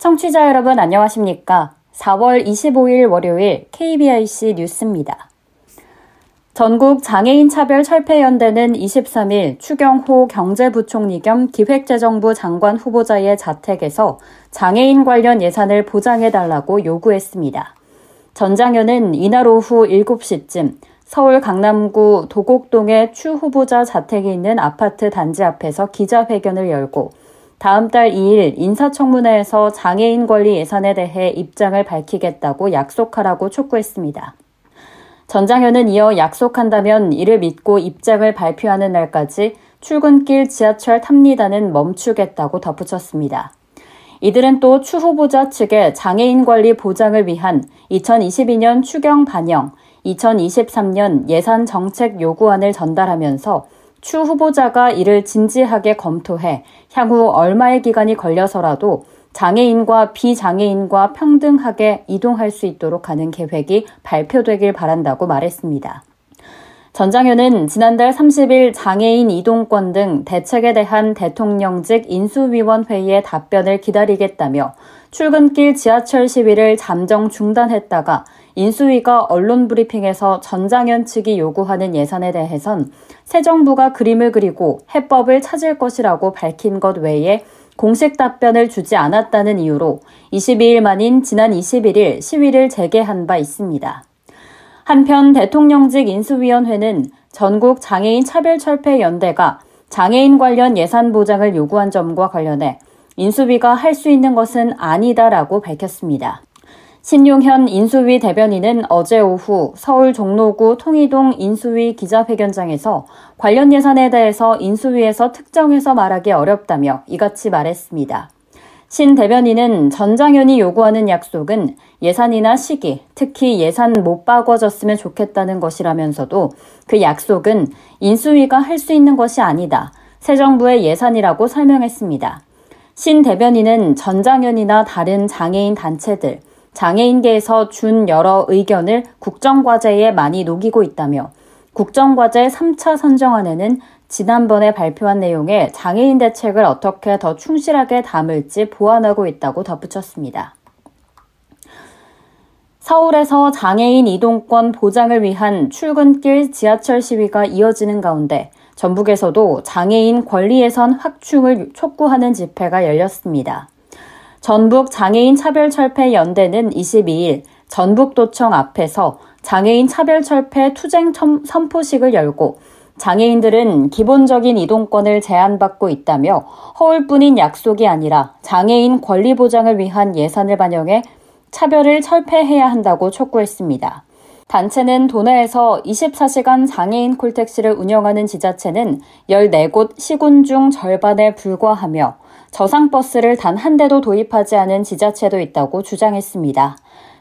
청취자 여러분 안녕하십니까? 4월 25일 월요일 KBIC 뉴스입니다. 전국 장애인 차별 철폐 연대는 23일 추경호 경제부총리 겸 기획재정부 장관 후보자의 자택에서 장애인 관련 예산을 보장해 달라고 요구했습니다. 전 장현은 이날 오후 7시쯤 서울 강남구 도곡동의 추 후보자 자택이 있는 아파트 단지 앞에서 기자회견을 열고 다음 달 2일 인사청문회에서 장애인 권리 예산에 대해 입장을 밝히겠다고 약속하라고 촉구했습니다. 전장현은 이어 약속한다면 이를 믿고 입장을 발표하는 날까지 출근길 지하철 탑니다는 멈추겠다고 덧붙였습니다. 이들은 또 추 후보자 측에 장애인 권리 보장을 위한 2022년 추경 반영, 2023년 예산 정책 요구안을 전달하면서 추 후보자가 이를 진지하게 검토해 향후 얼마의 기간이 걸려서라도 장애인과 비장애인과 평등하게 이동할 수 있도록 하는 계획이 발표되길 바란다고 말했습니다. 전장현은 지난달 30일 장애인 이동권 등 대책에 대한 대통령직 인수위원회의 답변을 기다리겠다며 출근길 지하철 시위를 잠정 중단했다가 인수위가 언론 브리핑에서 전장현 측이 요구하는 예산에 대해선 새 정부가 그림을 그리고 해법을 찾을 것이라고 밝힌 것 외에 공식 답변을 주지 않았다는 이유로 22일 만인 지난 21일 시위를 재개한 바 있습니다. 한편 대통령직 인수위원회는 전국 장애인 차별철폐연대가 장애인 관련 예산 보장을 요구한 점과 관련해 인수위가 할 수 있는 것은 아니다라고 밝혔습니다. 신용현 인수위 대변인은 어제 오후 서울 종로구 통이동 인수위 기자회견장에서 관련 예산에 대해서 인수위에서 특정해서 말하기 어렵다며 이같이 말했습니다. 신 대변인은 전장현이 요구하는 약속은 예산이나 시기, 특히 예산 못 바꿔줬으면 좋겠다는 것이라면서도 그 약속은 인수위가 할 수 있는 것이 아니다. 새 정부의 예산이라고 설명했습니다. 신 대변인은 전장현이나 다른 장애인 단체들, 장애인계에서 준 여러 의견을 국정과제에 많이 녹이고 있다며 국정과제 3차 선정안에는 지난번에 발표한 내용에 장애인 대책을 어떻게 더 충실하게 담을지 보완하고 있다고 덧붙였습니다. 서울에서 장애인 이동권 보장을 위한 출근길 지하철 시위가 이어지는 가운데 전북에서도 장애인 권리예선 확충을 촉구하는 집회가 열렸습니다. 전북 장애인 차별철폐 연대는 22일 전북도청 앞에서 장애인 차별철폐 투쟁 선포식을 열고 장애인들은 기본적인 이동권을 제한받고 있다며 허울뿐인 약속이 아니라 장애인 권리 보장을 위한 예산을 반영해 차별을 철폐해야 한다고 촉구했습니다. 단체는 도내에서 24시간 장애인 콜택시를 운영하는 지자체는 14곳 시군 중 절반에 불과하며 저상버스를 단 한 대도 도입하지 않은 지자체도 있다고 주장했습니다.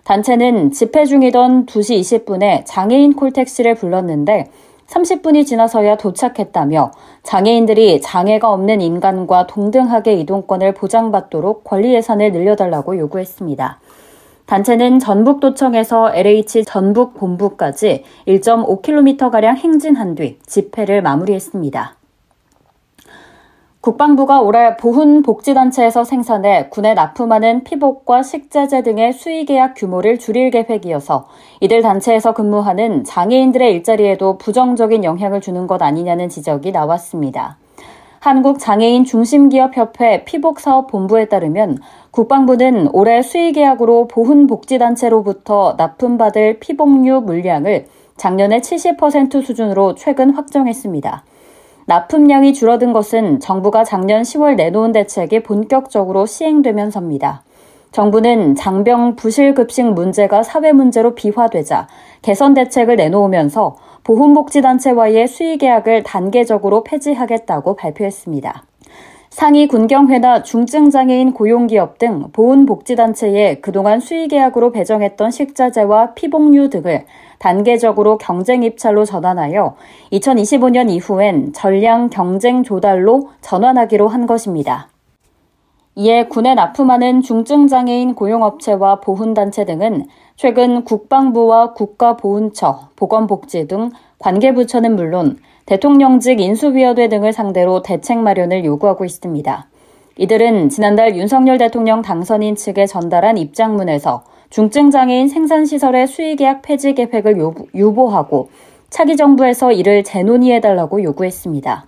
단체는 집회 중이던 2시 20분에 장애인 콜택시를 불렀는데 30분이 지나서야 도착했다며 장애인들이 장애가 없는 인간과 동등하게 이동권을 보장받도록 권리 예산을 늘려달라고 요구했습니다. 단체는 전북도청에서 LH 전북 본부까지 1.5km가량 행진한 뒤 집회를 마무리했습니다. 국방부가 올해 보훈복지단체에서 생산해 군에 납품하는 피복과 식자재 등의 수의계약 규모를 줄일 계획이어서 이들 단체에서 근무하는 장애인들의 일자리에도 부정적인 영향을 주는 것 아니냐는 지적이 나왔습니다. 한국장애인 중심기업협회 피복사업본부에 따르면 국방부는 올해 수의계약으로 보훈복지단체로부터 납품받을 피복류 물량을 작년의 70% 수준으로 최근 확정했습니다. 납품량이 줄어든 것은 정부가 작년 10월 내놓은 대책이 본격적으로 시행되면서입니다. 정부는 장병 부실 급식 문제가 사회 문제로 비화되자 개선 대책을 내놓으면서 보훈복지단체와의 수의계약을 단계적으로 폐지하겠다고 발표했습니다. 상위 군경회나 중증장애인 고용기업 등 보훈복지단체에 그동안 수의계약으로 배정했던 식자재와 피복류 등을 단계적으로 경쟁 입찰로 전환하여 2025년 이후엔 전량 경쟁 조달로 전환하기로 한 것입니다. 이에 군에 납품하는 중증장애인 고용업체와 보훈단체 등은 최근 국방부와 국가보훈처, 보건복지 등 관계부처는 물론 대통령직 인수위원회 등을 상대로 대책 마련을 요구하고 있습니다. 이들은 지난달 윤석열 대통령 당선인 측에 전달한 입장문에서 중증장애인 생산시설의 수의계약 폐지 계획을 유보하고 차기 정부에서 이를 재논의해달라고 요구했습니다.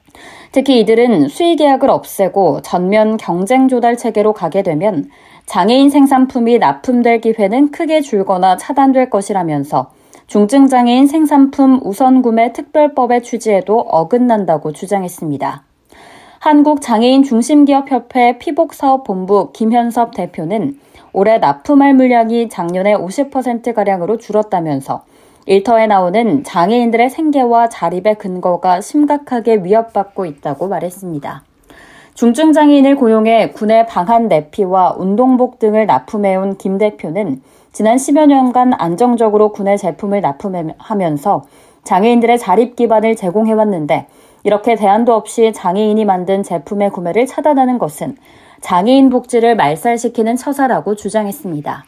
특히 이들은 수의계약을 없애고 전면 경쟁 조달 체계로 가게 되면 장애인 생산품이 납품될 기회는 크게 줄거나 차단될 것이라면서 중증장애인 생산품 우선 구매 특별법의 취지에도 어긋난다고 주장했습니다. 한국장애인 중심기업협회 피복사업본부 김현섭 대표는 올해 납품할 물량이 작년에 50%가량으로 줄었다면서 일터에 나오는 장애인들의 생계와 자립의 근거가 심각하게 위협받고 있다고 말했습니다. 중증 장애인을 고용해 군의 방한 내피와 운동복 등을 납품해온 김 대표는 지난 10여 년간 안정적으로 군의 제품을 납품하면서 장애인들의 자립 기반을 제공해왔는데 이렇게 대안도 없이 장애인이 만든 제품의 구매를 차단하는 것은 장애인 복지를 말살시키는 처사라고 주장했습니다.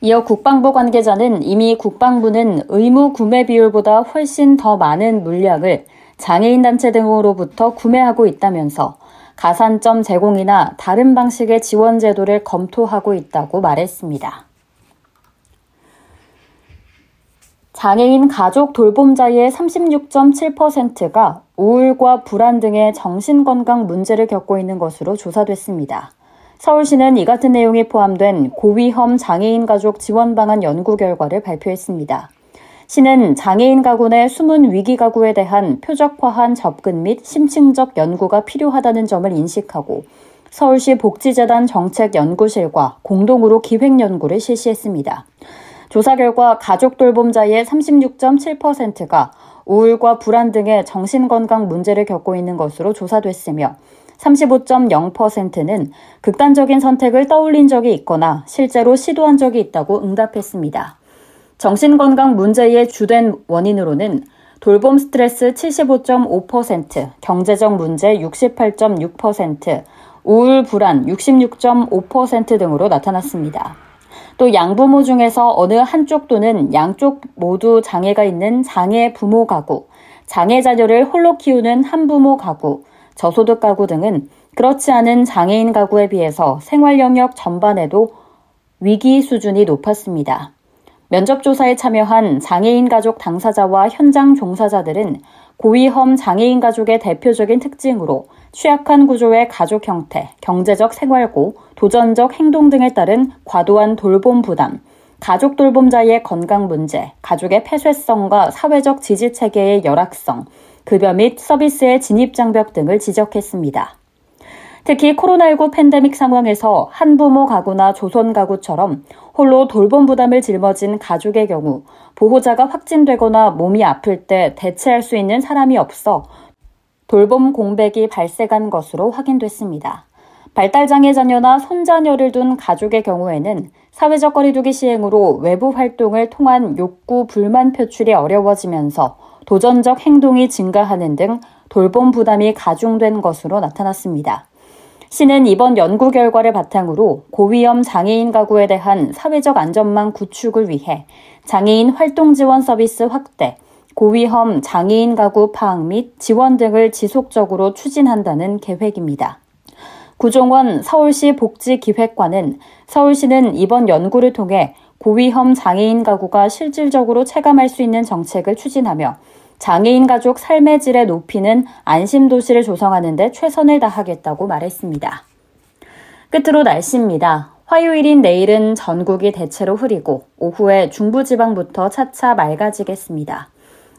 이어 국방부 관계자는 이미 국방부는 의무 구매 비율보다 훨씬 더 많은 물량을 장애인 단체 등으로부터 구매하고 있다면서 가산점 제공이나 다른 방식의 지원 제도를 검토하고 있다고 말했습니다. 장애인 가족 돌봄자의 36.7%가 우울과 불안 등의 정신건강 문제를 겪고 있는 것으로 조사됐습니다. 서울시는 이 같은 내용이 포함된 고위험 장애인 가족 지원 방안 연구 결과를 발표했습니다. 시는 장애인 가구 내 숨은 위기 가구에 대한 표적화한 접근 및 심층적 연구가 필요하다는 점을 인식하고 서울시 복지재단 정책연구실과 공동으로 기획연구를 실시했습니다. 조사 결과 가족 돌봄자의 36.7%가 우울과 불안 등의 정신건강 문제를 겪고 있는 것으로 조사됐으며 35.0%는 극단적인 선택을 떠올린 적이 있거나 실제로 시도한 적이 있다고 응답했습니다. 정신건강 문제의 주된 원인으로는 돌봄 스트레스 75.5%, 경제적 문제 68.6%, 우울 불안 66.5% 등으로 나타났습니다. 또 양부모 중에서 어느 한쪽 또는 양쪽 모두 장애가 있는 장애 부모 가구, 장애 자녀를 홀로 키우는 한부모 가구, 저소득 가구 등은 그렇지 않은 장애인 가구에 비해서 생활 영역 전반에도 위기 수준이 높았습니다. 면접조사에 참여한 장애인 가족 당사자와 현장 종사자들은 고위험 장애인 가족의 대표적인 특징으로 취약한 구조의 가족 형태, 경제적 생활고, 도전적 행동 등에 따른 과도한 돌봄 부담, 가족 돌봄자의 건강 문제, 가족의 폐쇄성과 사회적 지지 체계의 열악성, 급여 및 서비스의 진입 장벽 등을 지적했습니다. 특히 코로나19 팬데믹 상황에서 한부모 가구나 조선 가구처럼 홀로 돌봄 부담을 짊어진 가족의 경우 보호자가 확진되거나 몸이 아플 때 대체할 수 있는 사람이 없어 돌봄 공백이 발생한 것으로 확인됐습니다. 발달장애 자녀나 손자녀를 둔 가족의 경우에는 사회적 거리두기 시행으로 외부 활동을 통한 욕구 불만 표출이 어려워지면서 도전적 행동이 증가하는 등 돌봄 부담이 가중된 것으로 나타났습니다. 시는 이번 연구 결과를 바탕으로 고위험 장애인 가구에 대한 사회적 안전망 구축을 위해 장애인 활동 지원 서비스 확대, 고위험 장애인 가구 파악 및 지원 등을 지속적으로 추진한다는 계획입니다. 구종원 서울시 복지기획관은 서울시는 이번 연구를 통해 고위험 장애인 가구가 실질적으로 체감할 수 있는 정책을 추진하며 장애인 가족 삶의 질을 높이는 안심도시를 조성하는 데 최선을 다하겠다고 말했습니다. 끝으로 날씨입니다. 화요일인 내일은 전국이 대체로 흐리고 오후에 중부지방부터 차차 맑아지겠습니다.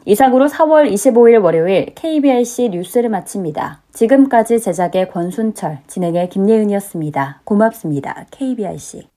이상으로 4월 25일 월요일 KBRC 뉴스를 마칩니다. 지금까지 제작의 권순철, 진행의 김예은이었습니다. 고맙습니다. KBRC.